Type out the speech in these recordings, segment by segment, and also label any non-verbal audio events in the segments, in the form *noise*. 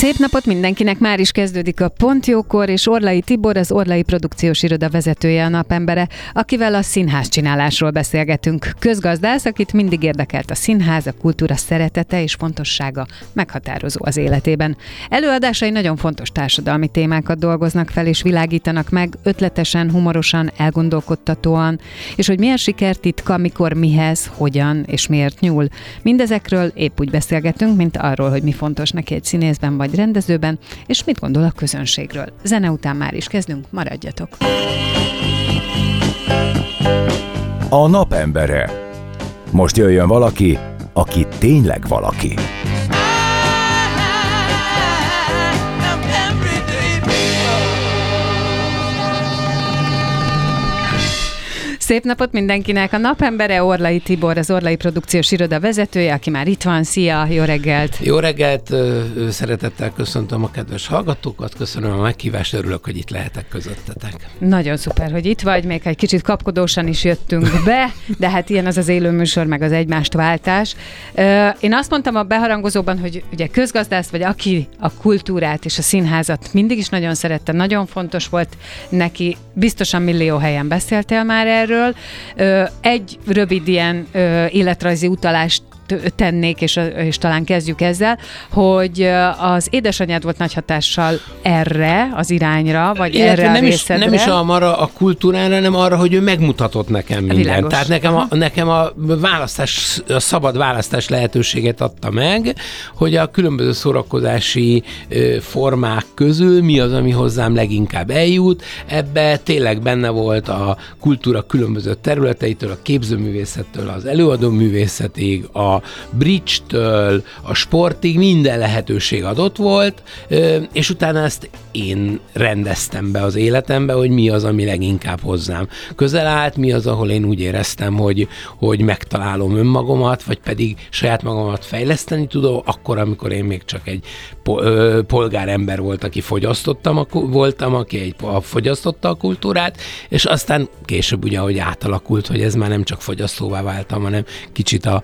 Szép napot mindenkinek, már is kezdődik a Pontjókor, és Orlai Tibor, az Orlai Produkciós Iroda vezetője a napembere, akivel a színház csinálásról beszélgetünk. Közgazdász, akit mindig érdekelt a színház, a kultúra szeretete és fontossága meghatározó az életében. Előadásai nagyon fontos társadalmi témákat dolgoznak fel és világítanak meg, ötletesen, humorosan, elgondolkodtatóan, és hogy milyen sikertitka, mikor, mihez, hogyan és miért nyúl. Mindezekről épp úgy beszélgetünk, mint arról, hogy mi fontos neki egy színészben vagy rendezőben, és mit gondol a közönségről. Zene után már is kezdünk, maradjatok! A napembere. Most jöjjön valaki, aki tényleg valaki. Szép napot mindenkinek! A napembere Orlai Tibor, az Orlai Produkciós Iroda vezetője, aki már itt van. Szia, jó reggelt! Jó reggelt, szeretettel köszöntöm a kedves hallgatókat, köszönöm a meghívást, örülök, hogy itt lehetek közöttetek. Nagyon szuper, hogy itt vagy, még egy kicsit kapkodósan is jöttünk be, de hát ilyen az az élő műsor, meg az egymást váltás. Én azt mondtam a beharangozóban, hogy ugye közgazdász vagy, aki a kultúrát és a színházat mindig is nagyon szerette, nagyon fontos volt neki, biztosan millió helyen beszéltél már erről, részéről. Egy rövid ilyen életrajzi utalást tennék, és, és talán kezdjük ezzel, hogy az édesanyád volt nagy hatással erre az irányra, vagy Illetve erre nem a is, nem is a, arra a kultúrára, hanem arra, hogy ő megmutatott nekem mindent. Tehát nekem a, nekem a választás, a szabad választás lehetőséget adta meg, hogy a különböző szórakozási formák közül mi az, ami hozzám leginkább eljut. Ebbe tényleg benne volt a kultúra különböző területeitől, a képzőművészettől, az előadó művészetig, bridge-től a sportig minden lehetőség adott volt, és utána ezt én rendeztem be az életembe, hogy mi az, ami leginkább hozzám közel állt, mi az, ahol én úgy éreztem, hogy, hogy megtalálom önmagomat, vagy pedig saját magamat fejleszteni tudom, akkor, amikor én még csak egy polgárember volt, aki fogyasztottam, a, voltam, aki egy, a, fogyasztotta a kultúrát, és aztán később ugye, hogy átalakult, hogy ez már nem csak fogyasztóvá váltam, hanem kicsit a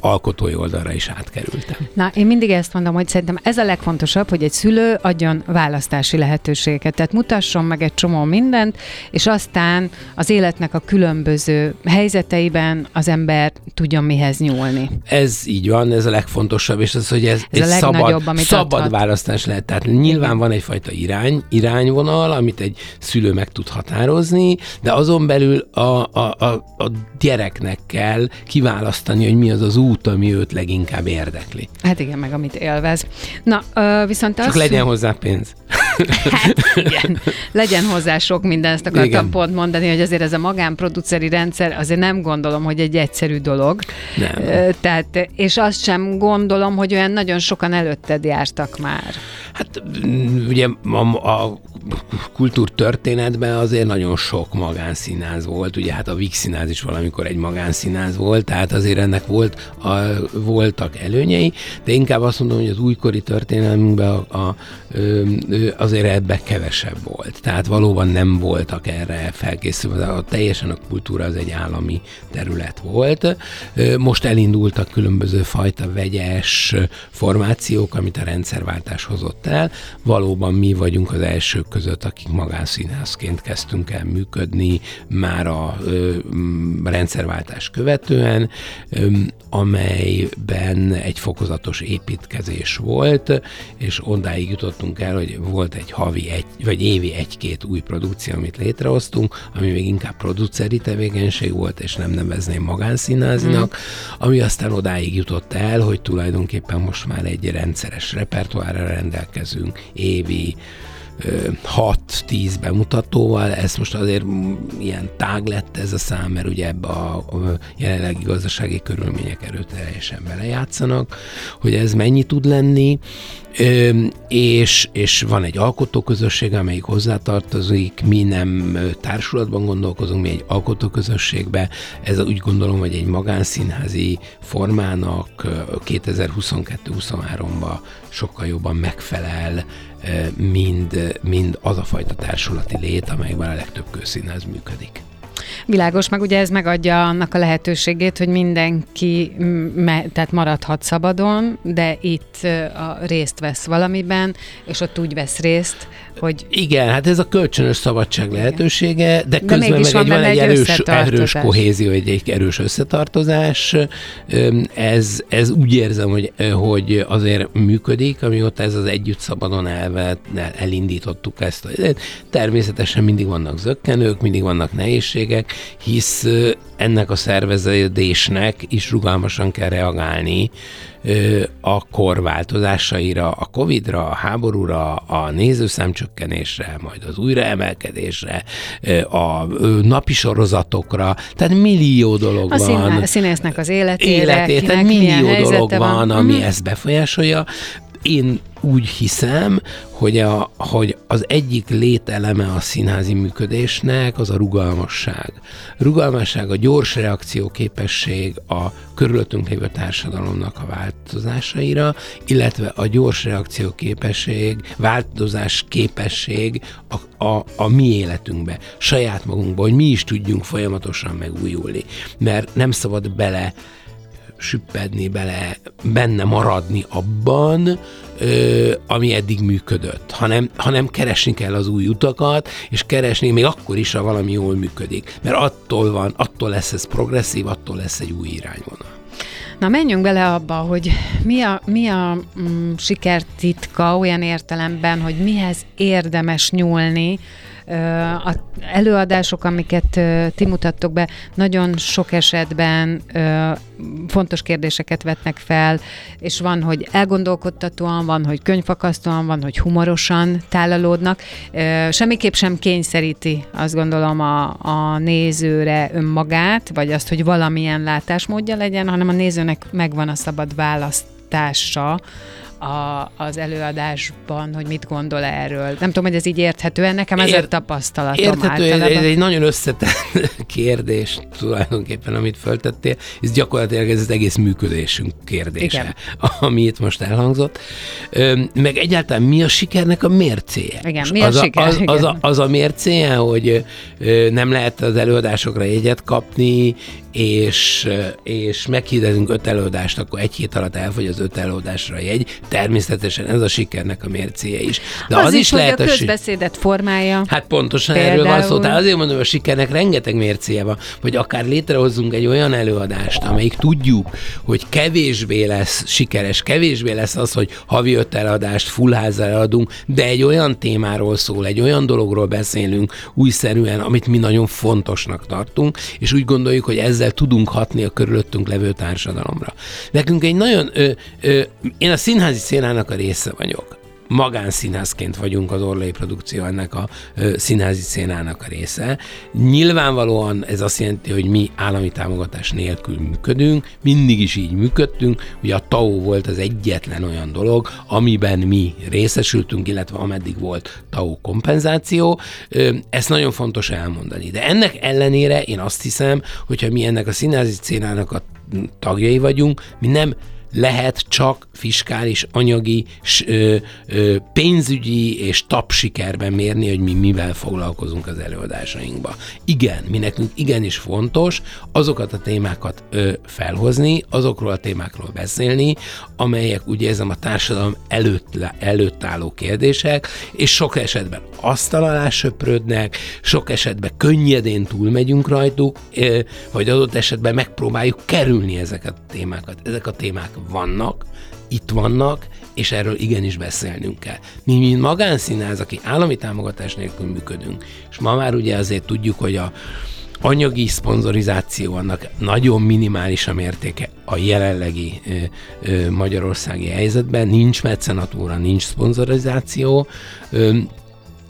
alkotói oldalra is átkerültem. Na, én mindig ezt mondom, hogy szerintem ez a legfontosabb, hogy egy szülő adjon választási lehetőséget. Tehát mutasson meg egy csomó mindent, és aztán az életnek a különböző helyzeteiben az ember tudjon mihez nyúlni. Ez így van, ez a legfontosabb, és az, hogy ez, ez egy szabad, szabad adhat. választás lehet. Tehát nyilván van egyfajta irány, irányvonal, amit egy szülő meg tud határozni, de azon belül a, a, a, a gyereknek kell kiválasztani, hogy mi az az út, ami őt leginkább érdekli. Hát igen, meg amit élvez. Na, viszont Csak az... legyen hozzá pénz. Hát igen, legyen hozzá sok minden, ezt akartam igen. pont mondani, hogy azért ez a magánproduceri rendszer azért nem gondolom, hogy egy egyszerű dolog. Nem. Tehát, és azt sem gondolom, hogy olyan nagyon sokan előtted jártak már. Hát ugye a, a kultúrtörténetben azért nagyon sok magánszínáz volt, ugye hát a Vix színáz is valamikor egy magánszínáz volt, tehát azért ennek volt, a, voltak előnyei, de inkább azt mondom, hogy az újkori történelmünkben a, a, azért ebbe kevesebb volt. Tehát valóban nem voltak erre felkészülve. A, teljesen a kultúra az egy állami terület volt. Most elindultak különböző fajta vegyes formációk, amit a rendszerváltás hozott el. Valóban mi vagyunk az elsők között, akik magánszínházként kezdtünk el működni már a ö, rendszerváltás követően, ö, amelyben egy fokozatos építkezés volt, és ondáig jutottunk el, hogy volt egy havi egy, vagy évi egy-két új produkció, amit létrehoztunk, ami még inkább produceri tevékenység volt, és nem nevezném magánszínázinak, mm. ami aztán odáig jutott el, hogy tulajdonképpen most már egy rendszeres repertoárra rendelkezünk, évi 6-10 bemutatóval, ez most azért ilyen tág lett ez a szám, mert ugye ebbe a jelenlegi gazdasági körülmények erőteljesen belejátszanak, hogy ez mennyi tud lenni, és, és van egy alkotóközösség, amelyik hozzátartozik, mi nem társulatban gondolkozunk, mi egy alkotóközösségbe, ez úgy gondolom, hogy egy magánszínházi formának 2022-23-ban sokkal jobban megfelel, mind, mind az a fajta társulati lét, amelyben a legtöbb közszínház működik. Világos, meg ugye ez megadja annak a lehetőségét, hogy mindenki me, tehát maradhat szabadon, de itt a részt vesz valamiben, és ott úgy vesz részt, hogy... Igen, hát ez a kölcsönös szabadság lehetősége, de közben de meg egy, van egy, egy erős, erős kohézió, egy, egy erős összetartozás. Ez, ez úgy érzem, hogy, hogy azért működik, amióta ez az együtt szabadon elvet, elindítottuk ezt. Természetesen mindig vannak zökkenők, mindig vannak nehézségek, hisz ennek a szerveződésnek is rugalmasan kell reagálni a kor változásaira, a Covid-ra, a háborúra, a nézőszámcsökkenésre, majd az újraemelkedésre, a napi sorozatokra, tehát millió dolog a van. A színésznek az életére, életét, tehát millió dolog van, van, ami mm. ezt befolyásolja. Én úgy hiszem, hogy, a, hogy az egyik lételeme a színházi működésnek az a rugalmasság. Rugalmasság, a gyors reakcióképesség a körülöttünk lévő társadalomnak a változásaira, illetve a gyors reakcióképesség, változás képesség a, a, a mi életünkbe, saját magunkba, hogy mi is tudjunk folyamatosan megújulni. Mert nem szabad bele süppedni bele, benne maradni abban, ö, ami eddig működött, hanem, hanem keresni kell az új utakat, és keresni még akkor is, ha valami jól működik. Mert attól van, attól lesz ez progresszív, attól lesz egy új irányvonal. Na menjünk bele abba, hogy mi a, mi a mm, sikertitka olyan értelemben, hogy mihez érdemes nyúlni, a előadások, amiket ti mutattok be, nagyon sok esetben fontos kérdéseket vetnek fel, és van, hogy elgondolkodtatóan, van, hogy könyvfakasztóan, van, hogy humorosan tálalódnak. Semmiképp sem kényszeríti, azt gondolom, a, a nézőre önmagát, vagy azt, hogy valamilyen látásmódja legyen, hanem a nézőnek megvan a szabad választása, a, az előadásban, hogy mit gondol erről. Nem tudom, hogy ez így érthető, nekem ez Ér, a tapasztalatom Érthető, általában. ez egy nagyon összetett *laughs* kérdés tulajdonképpen, amit föltettél, ez gyakorlatilag ez az egész működésünk kérdése, Igen. *laughs* ami itt most elhangzott. Meg egyáltalán mi a sikernek a mércéje? Igen, mi a az siker? A, az, az, a, az a mércéje, hogy nem lehet az előadásokra jegyet kapni, és, és meghirdetünk öt előadást, akkor egy hét alatt elfogy az öt előadásra a jegy. Természetesen ez a sikernek a mércéje is. De az, az is, is lehet, hogy a közbeszédet formája. Hát pontosan például. erről van szó. Tehát azért mondom, hogy a sikernek rengeteg mércéje van, hogy akár létrehozzunk egy olyan előadást, amelyik tudjuk, hogy kevésbé lesz sikeres, kevésbé lesz az, hogy havi öt előadást fullházzal adunk, de egy olyan témáról szól, egy olyan dologról beszélünk újszerűen, amit mi nagyon fontosnak tartunk, és úgy gondoljuk, hogy ezzel tudunk hatni a körülöttünk levő társadalomra. Nekünk egy nagyon, ö, ö, én a színházi szénának a része vagyok magánszínházként vagyunk az Orlai Produkció ennek a ö, színházi szénának a része. Nyilvánvalóan ez azt jelenti, hogy mi állami támogatás nélkül működünk, mindig is így működtünk, ugye a TAO volt az egyetlen olyan dolog, amiben mi részesültünk, illetve ameddig volt TAO kompenzáció. Ö, ezt nagyon fontos elmondani. De ennek ellenére én azt hiszem, hogyha mi ennek a színházi szénának a tagjai vagyunk, mi nem lehet csak fiskális, anyagi, ö, ö, pénzügyi és tapsikerben mérni, hogy mi mivel foglalkozunk az előadásainkba. Igen, mi nekünk igenis fontos azokat a témákat ö, felhozni, azokról a témákról beszélni, amelyek úgy érzem a társadalom előtt, előtt álló kérdések, és sok esetben asztal söprődnek, sok esetben könnyedén túlmegyünk rajtuk, ö, vagy adott esetben megpróbáljuk kerülni ezeket a témákat. Ezek a témák vannak, itt vannak, és erről igenis beszélnünk kell. Mi, mint magánszínház, aki állami támogatás nélkül működünk, és ma már ugye azért tudjuk, hogy a anyagi szponzorizáció annak nagyon minimális a mértéke a jelenlegi ö, ö, magyarországi helyzetben, nincs mecenatúra, nincs szponzorizáció, ö,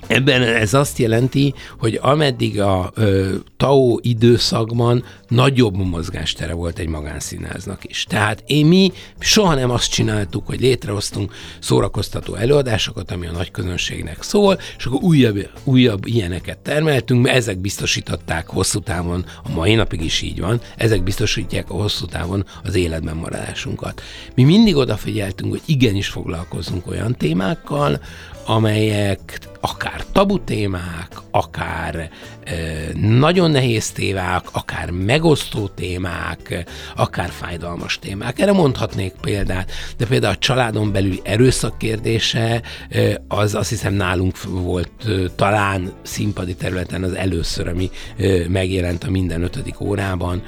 Ebben ez azt jelenti, hogy ameddig a ö, TAO időszakban nagyobb mozgástere volt egy magánszínáznak is. Tehát én mi soha nem azt csináltuk, hogy létrehoztunk szórakoztató előadásokat, ami a nagy közönségnek szól, és akkor újabb, újabb ilyeneket termeltünk, mert ezek biztosították hosszú távon, a mai napig is így van, ezek biztosítják a hosszú távon az életben maradásunkat. Mi mindig odafigyeltünk, hogy igenis foglalkozunk olyan témákkal, amelyek akár tabu témák, akár nagyon nehéz témák, akár megosztó témák, akár fájdalmas témák. Erre mondhatnék példát, de például a családon belüli erőszak kérdése, az azt hiszem nálunk volt talán színpadi területen az először, ami megjelent a minden ötödik órában.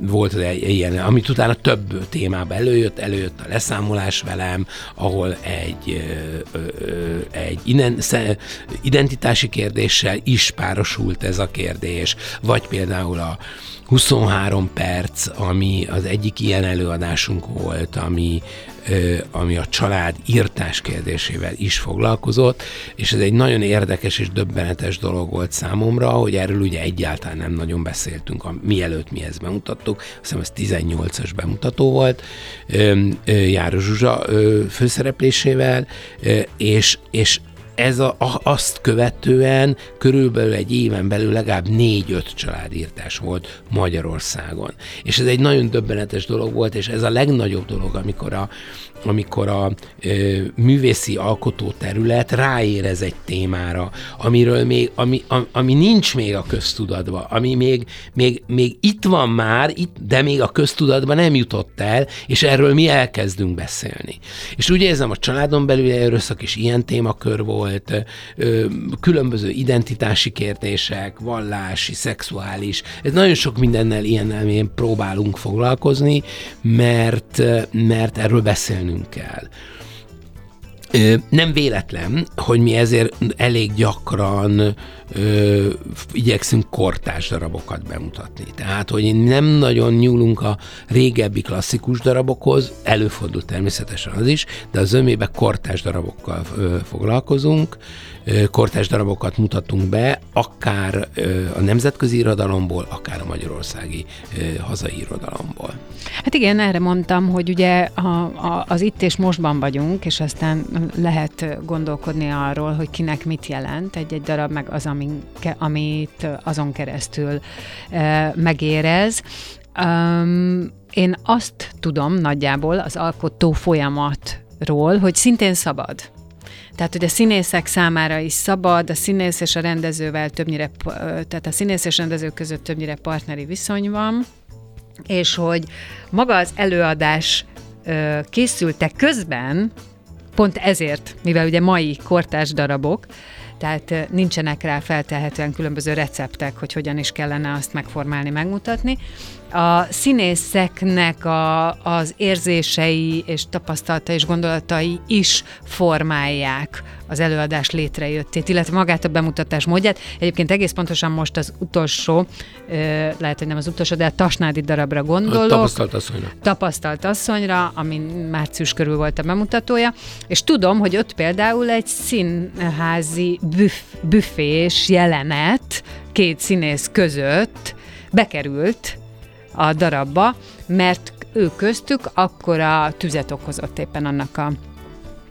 Volt egy ilyen, amit utána több témában előjött, előjött a leszámolás velem, ahol egy, egy innen, identitási kérdéssel is párosult ez a kérdés, vagy például a 23 perc, ami az egyik ilyen előadásunk volt, ami, ami a család írtás kérdésével is foglalkozott, és ez egy nagyon érdekes és döbbenetes dolog volt számomra, hogy erről ugye egyáltalán nem nagyon beszéltünk, a, mielőtt mi ezt bemutattuk, azt hiszem ez 18-as bemutató volt, Járos Zsuzsa főszereplésével, és, és ez a, azt követően körülbelül egy éven belül legalább négy-öt családírtás volt Magyarországon. És ez egy nagyon döbbenetes dolog volt, és ez a legnagyobb dolog, amikor a, amikor a ö, művészi alkotó terület ráérez egy témára, amiről még, ami, ami nincs még a köztudatban, ami még, még, még itt van már, itt, de még a köztudatban nem jutott el, és erről mi elkezdünk beszélni. És ugye érzem, a családon belül erőszak is ilyen témakör volt, ö, különböző identitási kérdések, vallási, szexuális, ez nagyon sok mindennel ilyennel én próbálunk foglalkozni, mert, mert erről beszélnünk beszélnünk kell. Nem véletlen, hogy mi ezért elég gyakran ö, igyekszünk kortás darabokat bemutatni. Tehát, hogy nem nagyon nyúlunk a régebbi klasszikus darabokhoz, előfordul természetesen az is, de az ömébe kortás darabokkal ö, foglalkozunk, kortás darabokat mutatunk be, akár a nemzetközi irodalomból, akár a magyarországi hazai irodalomból. Hát igen, erre mondtam, hogy ugye a, a, az itt és mostban vagyunk, és aztán lehet gondolkodni arról, hogy kinek mit jelent egy-egy darab, meg az, amit azon keresztül megérez. Um, én azt tudom nagyjából az alkotó folyamatról, hogy szintén szabad. Tehát, hogy a színészek számára is szabad, a színész és a rendezővel többnyire, tehát a színész és rendező között többnyire partneri viszony van, és hogy maga az előadás készültek közben, pont ezért, mivel ugye mai kortás darabok, tehát nincsenek rá feltehetően különböző receptek, hogy hogyan is kellene azt megformálni, megmutatni. A színészeknek a, az érzései és tapasztalata és gondolatai is formálják az előadás létrejöttét, illetve magát a bemutatás módját. Egyébként egész pontosan most az utolsó, lehet, hogy nem az utolsó, de a Tasnádi darabra gondolok. Tapasztalt asszonyra. Tapasztalt asszonyra, ami március körül volt a bemutatója, és tudom, hogy ott például egy színházi büff, büfés jelenet két színész között bekerült a darabba, mert ő köztük akkor a tüzet okozott éppen annak a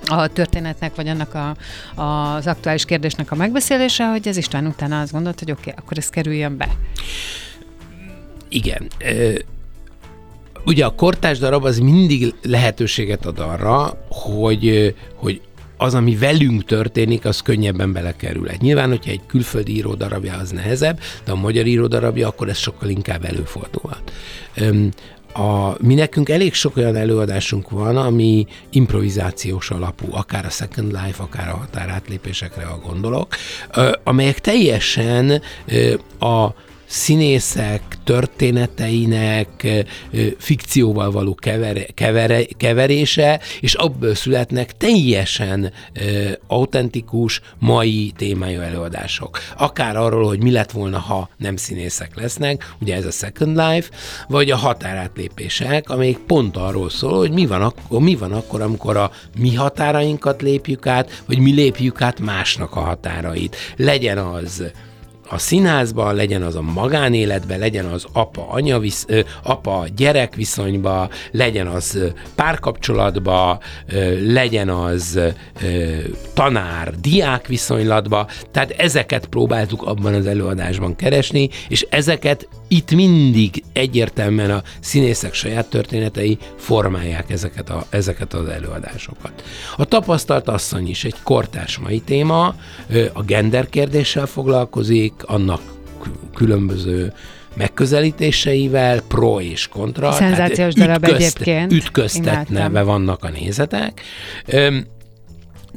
a történetnek, vagy annak a, az aktuális kérdésnek a megbeszélése, hogy ez István utána azt gondolt, hogy oké, okay, akkor ez kerüljön be. Igen. Ugye a kortás darab az mindig lehetőséget ad arra, hogy, hogy az, ami velünk történik, az könnyebben belekerül. Nyilván, hogyha egy külföldi író darabja, az nehezebb, de a magyar író darabja, akkor ez sokkal inkább előfordulhat. A, mi nekünk elég sok olyan előadásunk van, ami improvizációs alapú, akár a Second Life, akár a határátlépésekre a gondolok, amelyek teljesen a színészek történeteinek fikcióval való kevere, kevere, keverése, és abból születnek teljesen autentikus, mai témájú előadások. Akár arról, hogy mi lett volna, ha nem színészek lesznek, ugye ez a Second Life, vagy a határátlépések, amelyik pont arról szól, hogy mi van, akkor, mi van akkor, amikor a mi határainkat lépjük át, vagy mi lépjük át másnak a határait. Legyen az a színházban, legyen az a magánéletben, legyen az apa-anya, visz, apa-gyerek viszonyba, legyen az párkapcsolatba, legyen az tanár-diák viszonylatba. Tehát ezeket próbáltuk abban az előadásban keresni, és ezeket itt mindig egyértelműen a színészek saját történetei formálják ezeket, a, ezeket az előadásokat. A tapasztalt asszony is egy kortárs mai téma, a gender kérdéssel foglalkozik, annak különböző megközelítéseivel, pro és kontra. Szenzációs darab egyébként. Ütköztetve vannak a nézetek.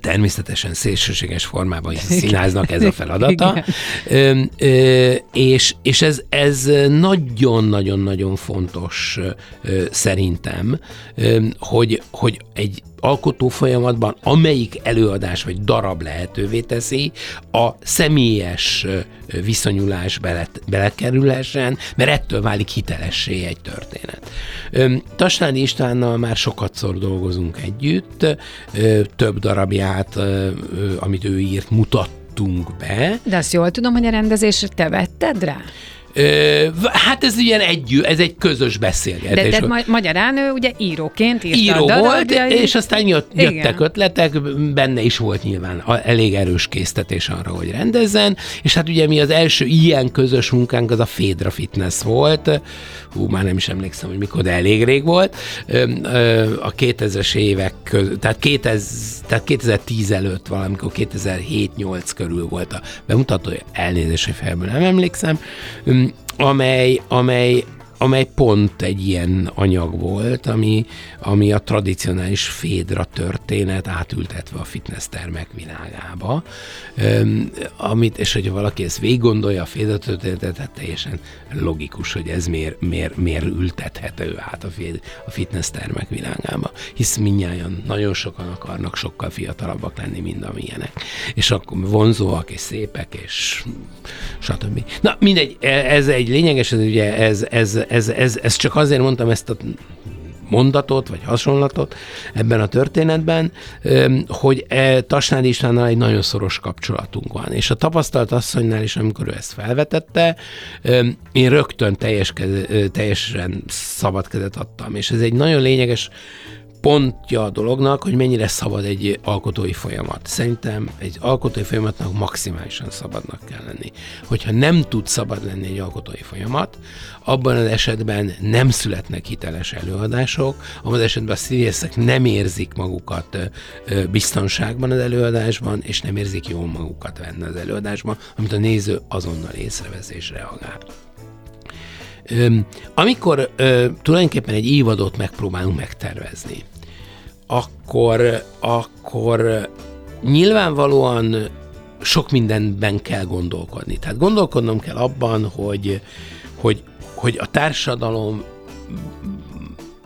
Természetesen szélsőséges formában is színáznak, ez a feladata. Ö, ö, és és ez, ez nagyon-nagyon-nagyon fontos ö, szerintem, ö, hogy, hogy egy alkotó folyamatban, amelyik előadás vagy darab lehetővé teszi, a személyes viszonyulás bele, belekerülhessen, mert ettől válik hitelessé egy történet. Tasnádi Istvánnal már sokatszor dolgozunk együtt, több darabját, amit ő írt, mutattunk be. De azt jól tudom, hogy a rendezésre te vetted rá? Hát ez ilyen egy, ez egy közös beszélgetés. De, de ma- magyarán ő ugye íróként írta Író a volt, és aztán jött, jöttek Igen. ötletek, benne is volt nyilván elég erős késztetés arra, hogy rendezzen, és hát ugye mi az első ilyen közös munkánk az a Fédra Fitness volt, hú, már nem is emlékszem, hogy mikor, de elég rég volt, a 2000-es évek között, tehát, 2000, tehát 2010 előtt valamikor 2007-8 körül volt a bemutató, elnézést, hogy felből nem emlékszem, amely, amely amely pont egy ilyen anyag volt, ami, ami a tradicionális fédra történet átültetve a fitness termek világába. Öm, amit, és hogyha valaki ezt végig gondolja a fédra történetet, hát teljesen logikus, hogy ez miért, miért, miért ültethető át a, féd, a fitness termek világába. Hisz minnyáján nagyon sokan akarnak sokkal fiatalabbak lenni, mint amilyenek. És akkor vonzóak, és szépek, és stb. Na, mindegy, ez egy lényeges, ez ugye ez, ez, ez, ez, ez csak azért mondtam ezt a mondatot, vagy hasonlatot ebben a történetben, hogy e, Tasnád Istvánnal egy nagyon szoros kapcsolatunk van. És a tapasztalt asszonynál is, amikor ő ezt felvetette, én rögtön teljes, teljesen szabad kezet adtam. És ez egy nagyon lényeges pontja a dolognak, hogy mennyire szabad egy alkotói folyamat. Szerintem egy alkotói folyamatnak maximálisan szabadnak kell lenni. Hogyha nem tud szabad lenni egy alkotói folyamat, abban az esetben nem születnek hiteles előadások, abban az esetben a színészek nem érzik magukat biztonságban az előadásban, és nem érzik jól magukat venni az előadásban, amit a néző azonnal észrevesz és reagál. Amikor tulajdonképpen egy évadot megpróbálunk megtervezni, akkor, akkor nyilvánvalóan sok mindenben kell gondolkodni. Tehát gondolkodnom kell abban, hogy, hogy, hogy a társadalom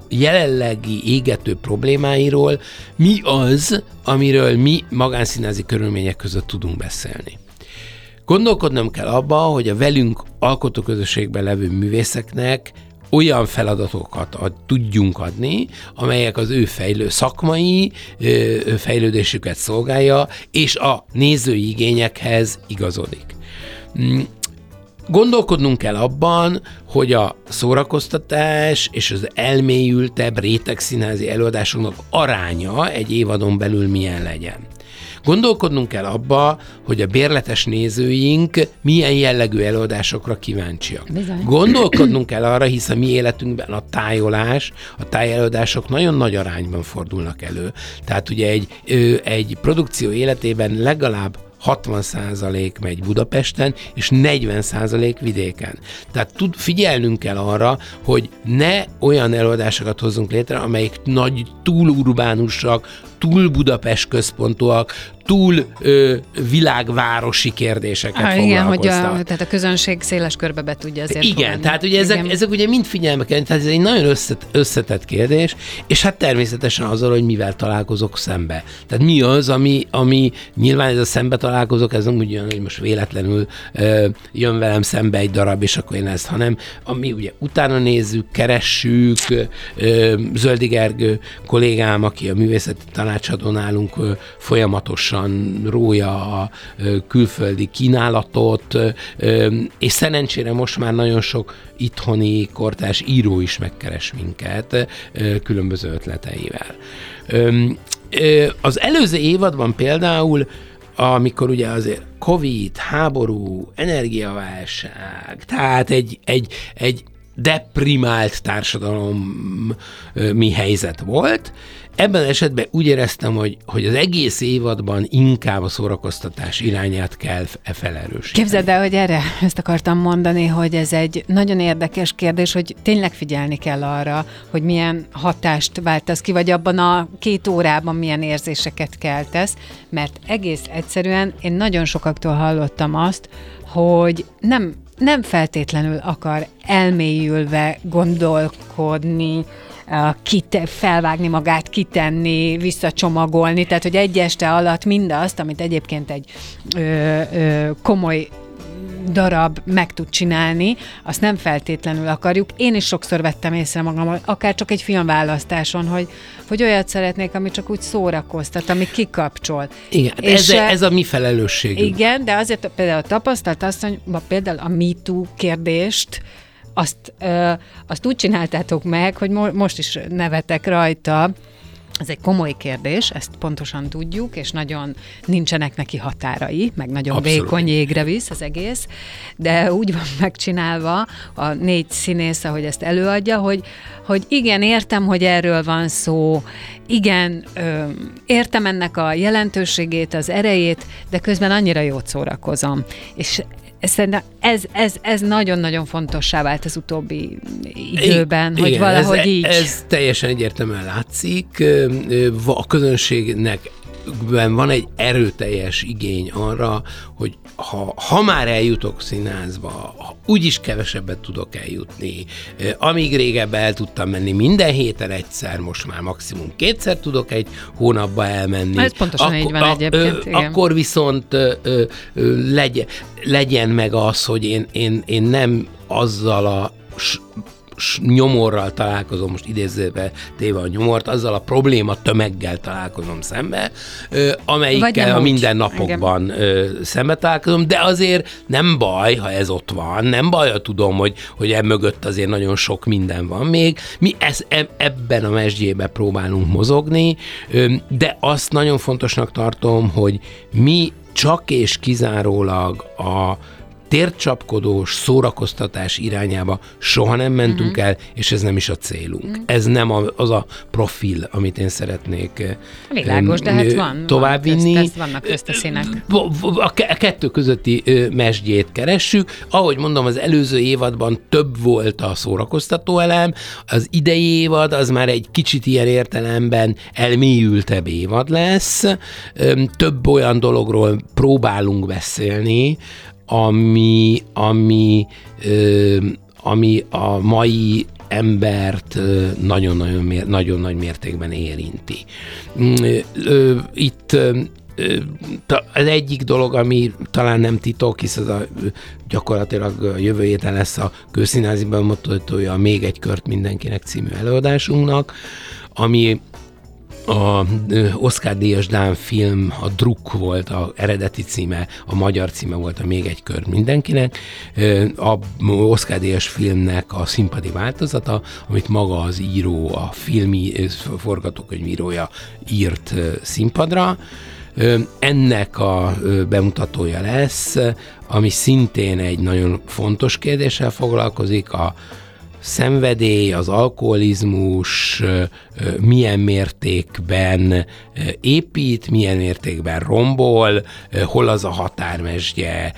jelenlegi égető problémáiról mi az, amiről mi magánszínázi körülmények között tudunk beszélni. Gondolkodnom kell abba, hogy a velünk alkotóközösségben levő művészeknek olyan feladatokat ad, tudjunk adni, amelyek az ő fejlő szakmai ö, fejlődésüket szolgálja, és a nézői igényekhez igazodik. Mm, gondolkodnunk kell abban, hogy a szórakoztatás és az elmélyültebb rétegszínházi előadásoknak aránya egy évadon belül milyen legyen. Gondolkodnunk kell abba, hogy a bérletes nézőink milyen jellegű előadásokra kíváncsiak. Bizony. Gondolkodnunk kell arra, hisz a mi életünkben a tájolás, a tájelőadások nagyon nagy arányban fordulnak elő. Tehát ugye egy, egy produkció életében legalább 60% megy Budapesten, és 40% vidéken. Tehát tud, figyelnünk kell arra, hogy ne olyan előadásokat hozzunk létre, amelyek nagy túlurbánusak, túl Budapest központúak, túl ö, világvárosi kérdéseket ah, igen, hogy a, tehát a közönség széles körbe be tudja azért Igen, fogadni. tehát ugye ezek, Igen. ezek ugye mind figyelme kell, tehát ez egy nagyon összet, összetett kérdés, és hát természetesen azzal, hogy mivel találkozok szembe. Tehát mi az, ami, ami nyilván ez a szembe találkozok, ez nem úgy olyan, hogy most véletlenül ö, jön velem szembe egy darab, és akkor én ezt, hanem ami ugye utána nézzük, keressük, ö, Zöldi Gergő kollégám, aki a művészeti tanácsadó nálunk folyamatosan rója a külföldi kínálatot, és szerencsére most már nagyon sok itthoni kortás író is megkeres minket különböző ötleteivel. Az előző évadban például amikor ugye azért Covid, háború, energiaválság, tehát egy, egy, egy deprimált társadalom mi helyzet volt. Ebben esetben úgy éreztem, hogy, hogy az egész évadban inkább a szórakoztatás irányát kell e felerősíteni. Képzeld el, hogy erre ezt akartam mondani, hogy ez egy nagyon érdekes kérdés, hogy tényleg figyelni kell arra, hogy milyen hatást váltasz ki, vagy abban a két órában milyen érzéseket keltesz, mert egész egyszerűen én nagyon sokaktól hallottam azt, hogy nem, nem feltétlenül akar elmélyülve gondolkodni, kite, felvágni magát, kitenni, visszacsomagolni, tehát hogy egy este alatt mindazt, amit egyébként egy ö, ö, komoly darab meg tud csinálni, azt nem feltétlenül akarjuk. Én is sokszor vettem észre magam, akár csak egy filmválasztáson, hogy, hogy olyat szeretnék, ami csak úgy szórakoztat, ami kikapcsol. Igen, és ez, eh, ez a mi felelősségünk. Igen, de azért például a tapasztalt asszony, például a MeToo kérdést, azt, ö, azt úgy csináltátok meg, hogy mo- most is nevetek rajta, ez egy komoly kérdés, ezt pontosan tudjuk, és nagyon nincsenek neki határai, meg nagyon Abszolút. vékony jégre visz az egész, de úgy van megcsinálva a négy színész, ahogy ezt előadja, hogy, hogy igen, értem, hogy erről van szó, igen, ö, értem ennek a jelentőségét, az erejét, de közben annyira jót szórakozom. És Szerintem ez, ez, ez nagyon-nagyon fontossá vált az utóbbi időben, hogy Igen, valahogy ez, így. Ez teljesen egyértelműen látszik. A közönségnek ben van egy erőteljes igény arra, hogy ha, ha már eljutok színházba, úgyis kevesebbet tudok eljutni. Amíg régebben el tudtam menni minden héten egyszer, most már maximum kétszer tudok egy hónapba elmenni. Ez pontosan így van egyébként, Ö, igen. akkor viszont ö, ö, ö, legyen, legyen meg az, hogy én, én, én nem azzal a nyomorral találkozom, most idézőbe téve a nyomort, azzal a probléma tömeggel találkozom szembe, amelyikkel a mindennapokban ö, szembe találkozom, de azért nem baj, ha ez ott van, nem baj, ha tudom, hogy, hogy e mögött azért nagyon sok minden van még. Mi ez, eb- ebben a mesdjébe próbálunk mozogni, de azt nagyon fontosnak tartom, hogy mi csak és kizárólag a tércsapkodós szórakoztatás irányába soha nem mentünk uh-huh. el, és ez nem is a célunk. Uh-huh. Ez nem a, az a profil, amit én szeretnék eh, Világos, de hát ö, van, továbbvinni. van közt, vannak közt a színek. V- v- A ke- a kettő közötti mesdjét keressük. Ahogy mondom, az előző évadban több volt a szórakoztató elem, az idei évad az már egy kicsit ilyen értelemben elmélyültebb évad lesz. Több olyan dologról próbálunk beszélni, ami, ami, ami a mai embert nagyon-nagyon nagyon nagy mértékben érinti. Mm, Itt az egyik dolog, ami talán nem titok, hisz az a, gyakorlatilag a jövő héten lesz a Kőszínházi bemutatója a Még egy kört mindenkinek című előadásunknak, ami a Oscar díjas Dán film, a Druk volt a eredeti címe, a magyar címe volt a Még egy kör mindenkinek. A Oscar díjas filmnek a színpadi változata, amit maga az író, a filmi forgatókönyvírója írt színpadra. Ennek a bemutatója lesz, ami szintén egy nagyon fontos kérdéssel foglalkozik, a szenvedély, az alkoholizmus milyen mértékben épít, milyen mértékben rombol, hol az a határmesdje,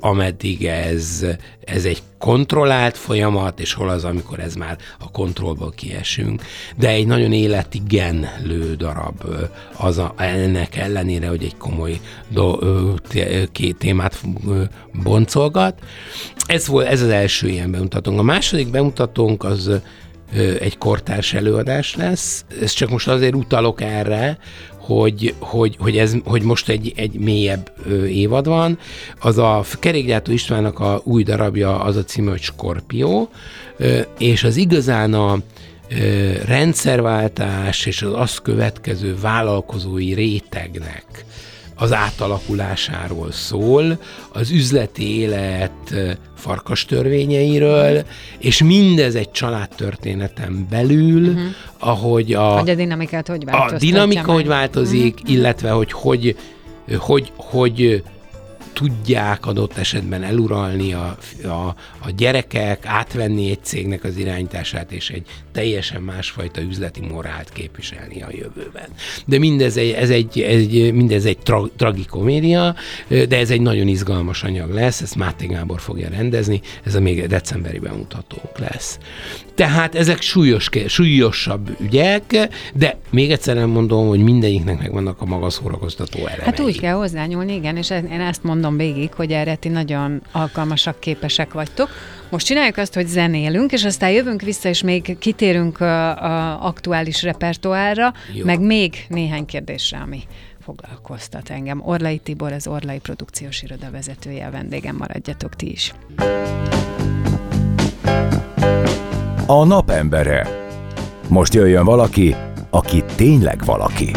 ameddig ez, ez egy kontrollált folyamat, és hol az, amikor ez már a kontrollból kiesünk. De egy nagyon életigenlő darab az a, ennek ellenére, hogy egy komoly do, két témát boncolgat. Ez, volt, ez az első ilyen bemutatónk. A második bemutatónk az egy kortárs előadás lesz. Ez csak most azért utalok erre, hogy, hogy, hogy, ez, hogy most egy, egy mélyebb évad van. Az a Kerékgyártó Istvánnak a új darabja, az a címe, hogy Skorpió, és az igazán a rendszerváltás és az azt következő vállalkozói rétegnek az átalakulásáról szól, az üzleti élet farkas törvényeiről, és mindez egy családtörténeten belül, uh-huh. ahogy a, hogy a dinamikát hogy. A dinamika hogy változik, uh-huh. illetve hogy hogy, hogy, hogy tudják adott esetben eluralni a, a, a gyerekek, átvenni egy cégnek az irányítását, és egy teljesen másfajta üzleti morált képviselni a jövőben. De mindez egy, ez egy, egy, mindez egy tra, tragikomédia, de ez egy nagyon izgalmas anyag lesz, ezt Máté Gábor fogja rendezni, ez a még decemberi bemutatónk lesz. Tehát ezek súlyos, súlyosabb ügyek, de még egyszer nem mondom, hogy mindegyiknek megvannak a maga szórakoztató elemei. Hát úgy kell hozzányúlni, igen, és én ezt mondom végig, hogy erre ti nagyon alkalmasak, képesek vagytok. Most csináljuk azt, hogy zenélünk, és aztán jövünk vissza, és még kitérünk a, a aktuális repertoárra, Jó. meg még néhány kérdésre, ami foglalkoztat engem. Orlai Tibor, az Orlai Produkciós Iroda vezetője, a vendégem maradjatok ti is. A napembere. Most jöjjön valaki, aki tényleg valaki.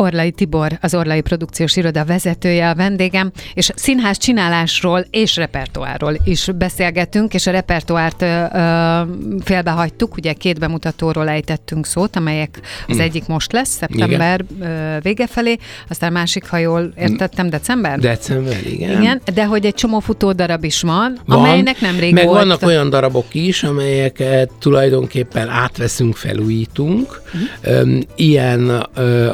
Orlai Tibor, az Orlai Produkciós Iroda vezetője a vendégem, és színház csinálásról és repertoárról is beszélgetünk, és a repertoárt ö, ö, félbehagytuk, ugye két bemutatóról ejtettünk szót, amelyek az mm. egyik most lesz, szeptember ö, vége felé, aztán másik, ha jól értettem, december? December, igen. Igen, de hogy egy csomó futó darab is van, van amelynek nemrég meg volt. vannak olyan darabok is, amelyeket tulajdonképpen átveszünk, felújítunk. Mm. Ilyen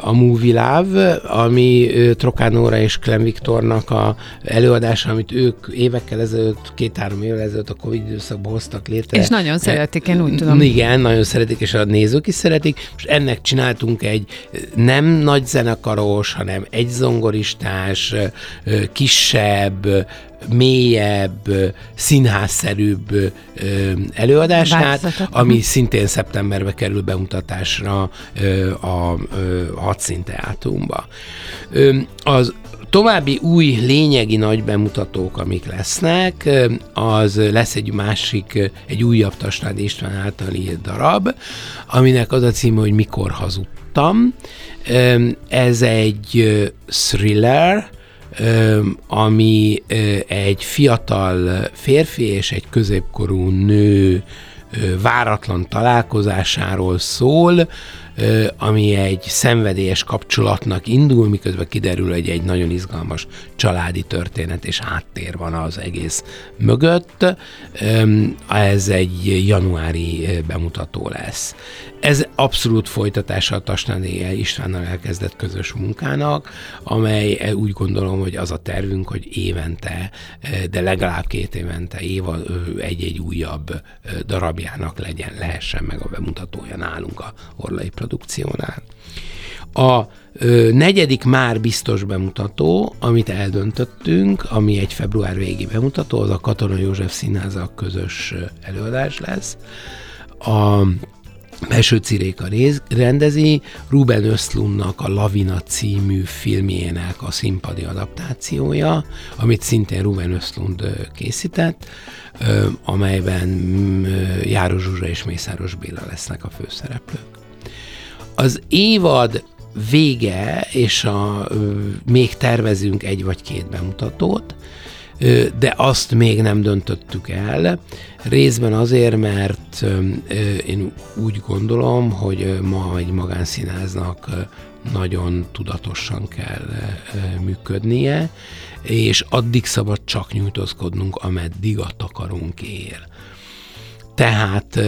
a Movie Love, ami Trokánóra és Klem Viktornak a előadása, amit ők évekkel ezelőtt, két-három évvel ezelőtt a Covid időszakban hoztak létre. És nagyon szeretik, én úgy tudom. Igen, nagyon szeretik, és a nézők is szeretik. Most ennek csináltunk egy nem nagy zenekaros, hanem egy zongoristás, kisebb, mélyebb, színházszerűbb előadását, ami szintén szeptemberbe kerül bemutatásra a Hadszínteátrumba. Az további új lényegi nagy bemutatók, amik lesznek, az lesz egy másik, egy újabb Tasnád István által írt darab, aminek az a címe, hogy Mikor hazudtam. Ez egy thriller, ami egy fiatal férfi és egy középkorú nő váratlan találkozásáról szól, ami egy szenvedélyes kapcsolatnak indul, miközben kiderül, hogy egy nagyon izgalmas családi történet és háttér van az egész mögött. Ez egy januári bemutató lesz. Ez abszolút folytatása a Tasnáné Istvánnal elkezdett közös munkának, amely úgy gondolom, hogy az a tervünk, hogy évente, de legalább két évente éva egy-egy újabb darabjának legyen, lehessen meg a bemutatója nálunk a Orlai produkciónál. A ö, negyedik már biztos bemutató, amit eldöntöttünk, ami egy február végi bemutató, az a Katona József Színházak közös előadás lesz. A Belső Ciréka rendezi, Ruben Öszlunnak a Lavina című filmjének a színpadi adaptációja, amit szintén Ruben Öszlund készített, amelyben Járos Zsuzsa és Mészáros Béla lesznek a főszereplők. Az évad vége, és a, még tervezünk egy vagy két bemutatót, de azt még nem döntöttük el. Részben azért, mert én úgy gondolom, hogy ma egy magánszínáznak nagyon tudatosan kell működnie, és addig szabad csak nyújtózkodnunk, ameddig a takarunk ér. Tehát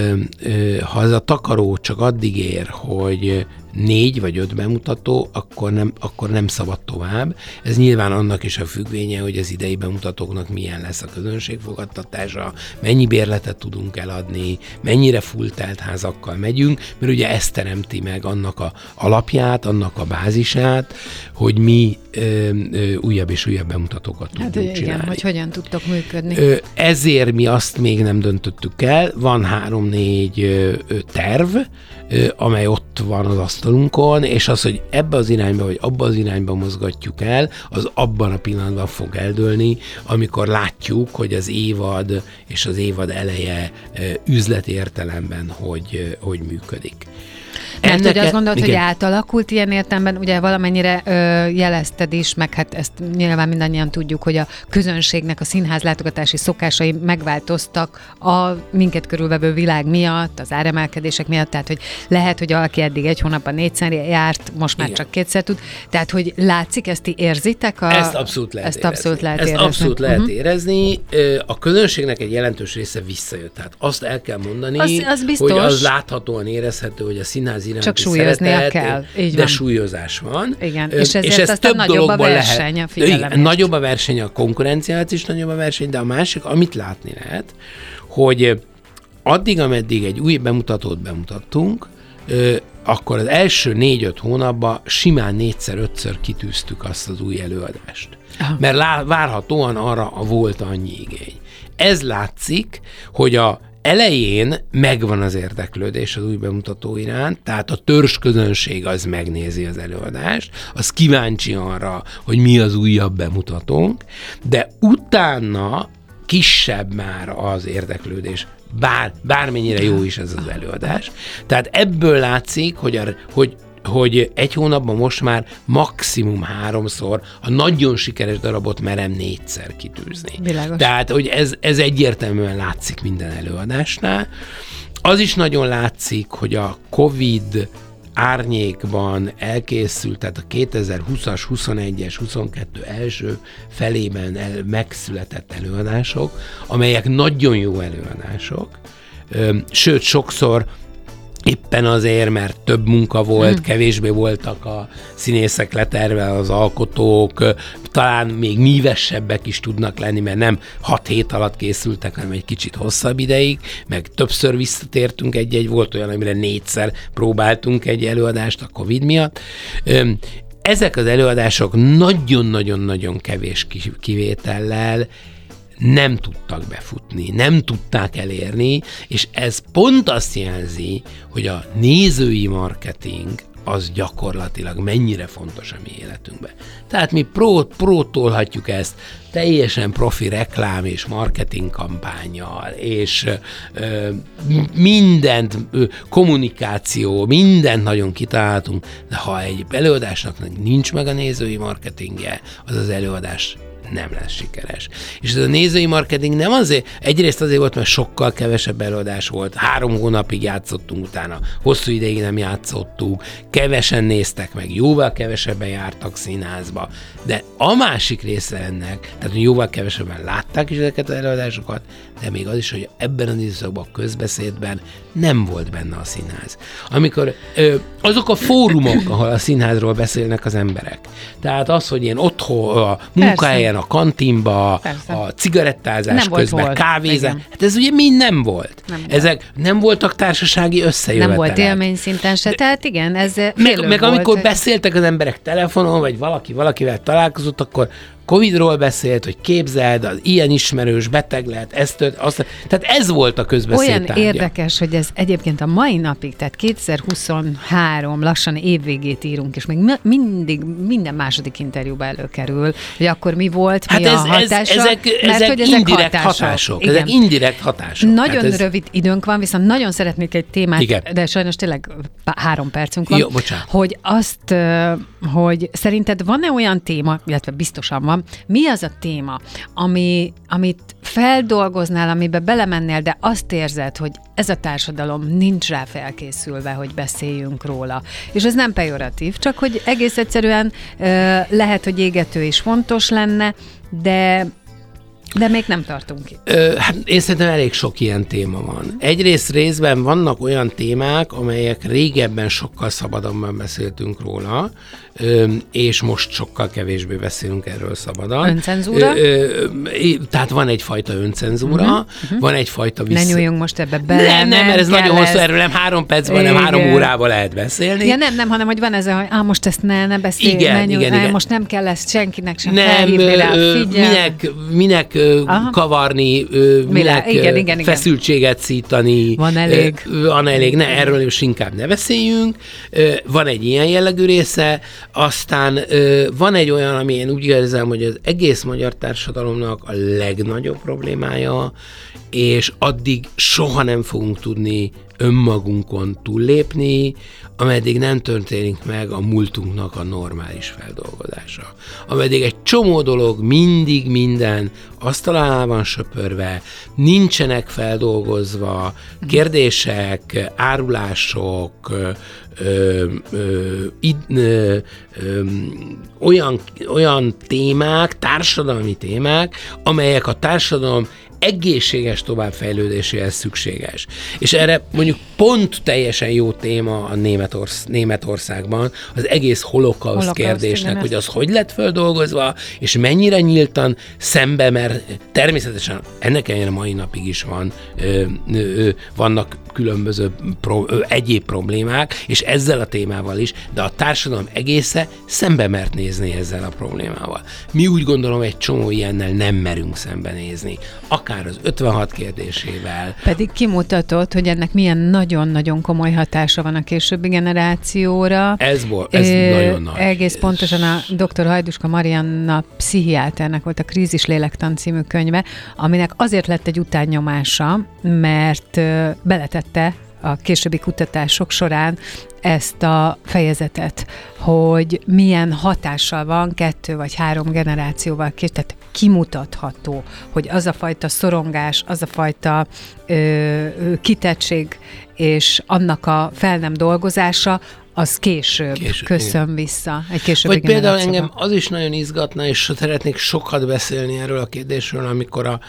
ha ez a takaró csak addig ér, hogy négy vagy öt bemutató, akkor nem, akkor nem szabad tovább. Ez nyilván annak is a függvénye, hogy az idei bemutatóknak milyen lesz a közönségfogadtatása, mennyi bérletet tudunk eladni, mennyire fulltelt házakkal megyünk, mert ugye ez teremti meg annak a alapját, annak a bázisát, hogy mi ö, ö, újabb és újabb bemutatókat Hát tudunk igen, csinálni. hogy hogyan tudtok működni. Ö, ezért mi azt még nem döntöttük el. Van három-négy terv, ö, amely ott van az asztalunkon, és az, hogy ebbe az irányba vagy abba az irányba mozgatjuk el, az abban a pillanatban fog eldőlni, amikor látjuk, hogy az évad és az évad eleje üzleti értelemben hogy, hogy működik. Mert hogy azt gondolod, hogy igen. átalakult ilyen értelemben, ugye valamennyire ö, jelezted is, meg hát ezt nyilván mindannyian tudjuk, hogy a közönségnek a színház látogatási szokásai megváltoztak a minket körülvevő világ miatt, az áremelkedések miatt, tehát hogy lehet, hogy aki eddig egy hónapban négyszer járt, most már Igen. csak kétszer tud, tehát hogy látszik, ezt ti érzitek? A, Ezt abszolút lehet ezt érezni. abszolút lehet Ezt érezni. abszolút lehet Mhm. érezni. A közönségnek egy jelentős része visszajött. Tehát azt el kell mondani, Az- az biztos. hogy az láthatóan érezhető, hogy a színház iránti Csak súlyoznia szeretet, kell. Így de van. súlyozás van. Igen, és ezért ez aztán több nagyobb a verseny, a lehet. figyelemért. Igen, nagyobb a verseny, a konkurenciát is nagyobb a verseny, de a másik, amit látni lehet, hogy addig, ameddig egy új bemutatót bemutattunk, akkor az első négy-öt hónapban simán négyszer-ötször kitűztük azt az új előadást. Aha. Mert lá, várhatóan arra a volt annyi igény. Ez látszik, hogy a elején megvan az érdeklődés az új bemutató iránt, tehát a törzs közönség az megnézi az előadást, az kíváncsi arra, hogy mi az újabb bemutatónk, de utána kisebb már az érdeklődés, bár, bármennyire jó is ez az előadás. Tehát ebből látszik, hogy, a, hogy hogy egy hónapban most már maximum háromszor a nagyon sikeres darabot merem négyszer kitűzni. Világos. Tehát, hogy ez, ez egyértelműen látszik minden előadásnál. Az is nagyon látszik, hogy a COVID árnyékban elkészült, tehát a 2020-as, 21-es, 22 első felében el, megszületett előadások, amelyek nagyon jó előadások, sőt, sokszor éppen azért, mert több munka volt, hmm. kevésbé voltak a színészek leterve, az alkotók, talán még mívesebbek is tudnak lenni, mert nem hat hét alatt készültek, hanem egy kicsit hosszabb ideig, meg többször visszatértünk egy-egy, volt olyan, amire négyszer próbáltunk egy előadást a Covid miatt. Ezek az előadások nagyon-nagyon-nagyon kevés ki- kivétellel nem tudtak befutni, nem tudták elérni, és ez pont azt jelzi, hogy a nézői marketing az gyakorlatilag mennyire fontos a mi életünkben. Tehát mi pró, prótolhatjuk ezt teljesen profi reklám és marketing kampányjal, és ö, mindent, ö, kommunikáció, mindent nagyon kitaláltunk, de ha egy előadásnak nincs meg a nézői marketingje, az az előadás nem lesz sikeres. És ez a nézői marketing nem azért, egyrészt azért volt, mert sokkal kevesebb előadás volt, három hónapig játszottunk utána, hosszú ideig nem játszottuk, kevesen néztek meg, jóval kevesebben jártak színházba, de a másik része ennek, tehát jóval kevesebben látták is ezeket az előadásokat, de még az is, hogy ebben az időszakban a közbeszédben nem volt benne a színház. Amikor ö, azok a fórumok, ahol a színházról beszélnek az emberek, tehát az, hogy én otthon, a munkahelyen, a kantinba, Persze. a cigarettázás Nem volt közben, hol. kávézás, Igen. hát ez ugye mind nem volt. Nem volt. Ezek nem voltak társasági összejövetelek. Nem volt élményszinten se, tehát igen, ez Meg, meg volt. amikor beszéltek az emberek telefonon, vagy valaki valakivel találkozott, akkor Covidról beszélt, hogy képzeld, az ilyen ismerős, beteg lehet, ezt tört, azt, tehát ez volt a közbeszéd Olyan tárgya. érdekes, hogy ez egyébként a mai napig, tehát 2023, lassan évvégét írunk, és még mi- mindig minden második interjúba előkerül, hogy akkor mi volt, mi Hát ez, a ez, hatása. ezek, mert ezek hogy indirekt hatások. hatások. Igen. Ezek indirekt hatások. Nagyon hát ez, rövid időnk van, viszont nagyon szeretnék egy témát, Igen. de sajnos tényleg három percünk van. Jó, bocsánat. Hogy azt, hogy szerinted van-e olyan téma, illetve biztosan van, mi az a téma, ami, amit feldolgoznál, amiben belemennél, de azt érzed, hogy ez a társadalom nincs rá felkészülve, hogy beszéljünk róla. És ez nem pejoratív, csak hogy egész egyszerűen lehet, hogy égető és fontos lenne, de De még nem tartunk itt. Ö, hát én szerintem elég sok ilyen téma van. Egyrészt részben vannak olyan témák, amelyek régebben sokkal szabadabban beszéltünk róla, és most sokkal kevésbé beszélünk erről szabadon. Öncenzúra? Ö, tehát van egyfajta öncenzúra, uh-huh. van egyfajta vissza... Ne nyúljunk most ebbe bele. Nem, nem, mert ez nagyon hosszú, erről nem három percben, nem három órában lehet beszélni. Ja, nem, nem, hanem hogy van ez, hogy á, most ezt ne, ne beszélj, igen, ne nyúj, igen, igen. most nem kell ezt senkinek sem nem, rá. Minek, minek Aha. kavarni, minek igen, igen, igen. feszültséget szítani. Van elég. Van elég, ne, erről is inkább ne beszéljünk. Van egy ilyen jellegű része, aztán van egy olyan, ami én úgy érzem, hogy az egész magyar társadalomnak a legnagyobb problémája, és addig soha nem fogunk tudni önmagunkon túllépni, ameddig nem történik meg a múltunknak a normális feldolgozása. Ameddig egy csomó dolog mindig minden asztalán van söpörve, nincsenek feldolgozva kérdések, árulások, ö, ö, id, ö, ö, olyan, olyan témák, társadalmi témák, amelyek a társadalom egészséges továbbfejlődéséhez szükséges. És erre mondjuk pont teljesen jó téma a Németorsz, Németországban, az egész holokauszt kérdésnek, igen, hogy az hogy lett földolgozva, és mennyire nyíltan szembe, mert természetesen ennek ellenére mai napig is van, ö, ö, vannak különböző pro, ö, egyéb problémák, és ezzel a témával is, de a társadalom egésze szembe mert nézni ezzel a problémával. Mi úgy gondolom, egy csomó ilyennel nem merünk szembenézni. Akár az 56 kérdésével. Pedig kimutatott, hogy ennek milyen nagyon-nagyon komoly hatása van a későbbi generációra. Ez, volt, ez é, nagyon nagy. Egész pontosan a dr. Hajduska Marianna pszichiáternek volt a Krízis lélektan című könyve, aminek azért lett egy utánnyomása, mert beletette a későbbi kutatások során ezt a fejezetet, hogy milyen hatással van kettő vagy három generációval kés, tehát kimutatható, hogy az a fajta szorongás, az a fajta ö, kitettség és annak a fel nem dolgozása, az később, később köszön igen. vissza. Egy később Vagy például engem az is nagyon izgatna, és szeretnék sokat beszélni erről a kérdésről, amikor a,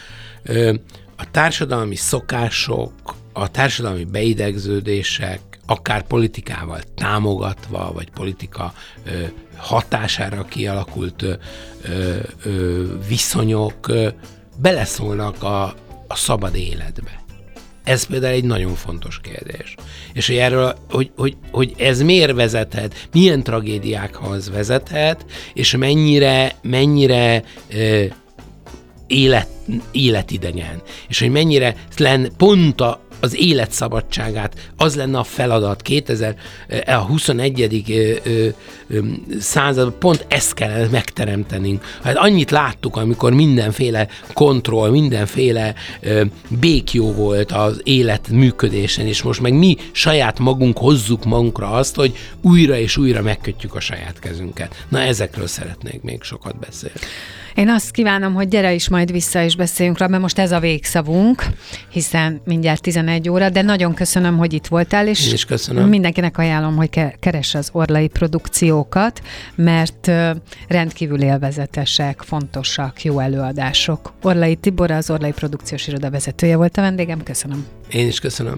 a társadalmi szokások, a társadalmi beidegződések, akár politikával támogatva, vagy politika ö, hatására kialakult ö, ö, viszonyok ö, beleszólnak a, a szabad életbe. Ez például egy nagyon fontos kérdés. És hogy erről, hogy, hogy, hogy ez miért vezethet, milyen tragédiákhoz vezethet, és mennyire, mennyire ö, élet, életidegen, és hogy mennyire lenne pont a, az életszabadságát, az lenne a feladat 2000, eh, a 21. század, pont ezt kellene megteremtenünk. Hát annyit láttuk, amikor mindenféle kontroll, mindenféle békjó volt az élet működésen, és most meg mi saját magunk hozzuk magunkra azt, hogy újra és újra megkötjük a saját kezünket. Na ezekről szeretnék még sokat beszélni. Én azt kívánom, hogy gyere is majd vissza és beszéljünk rá, mert most ez a végszavunk, hiszen mindjárt 11 óra, de nagyon köszönöm, hogy itt voltál, és is köszönöm. mindenkinek ajánlom, hogy keresse az orlai produkciókat, mert rendkívül élvezetesek, fontosak, jó előadások. Orlai Tibor, az Orlai Produkciós Iroda vezetője volt a vendégem, köszönöm. Én is köszönöm.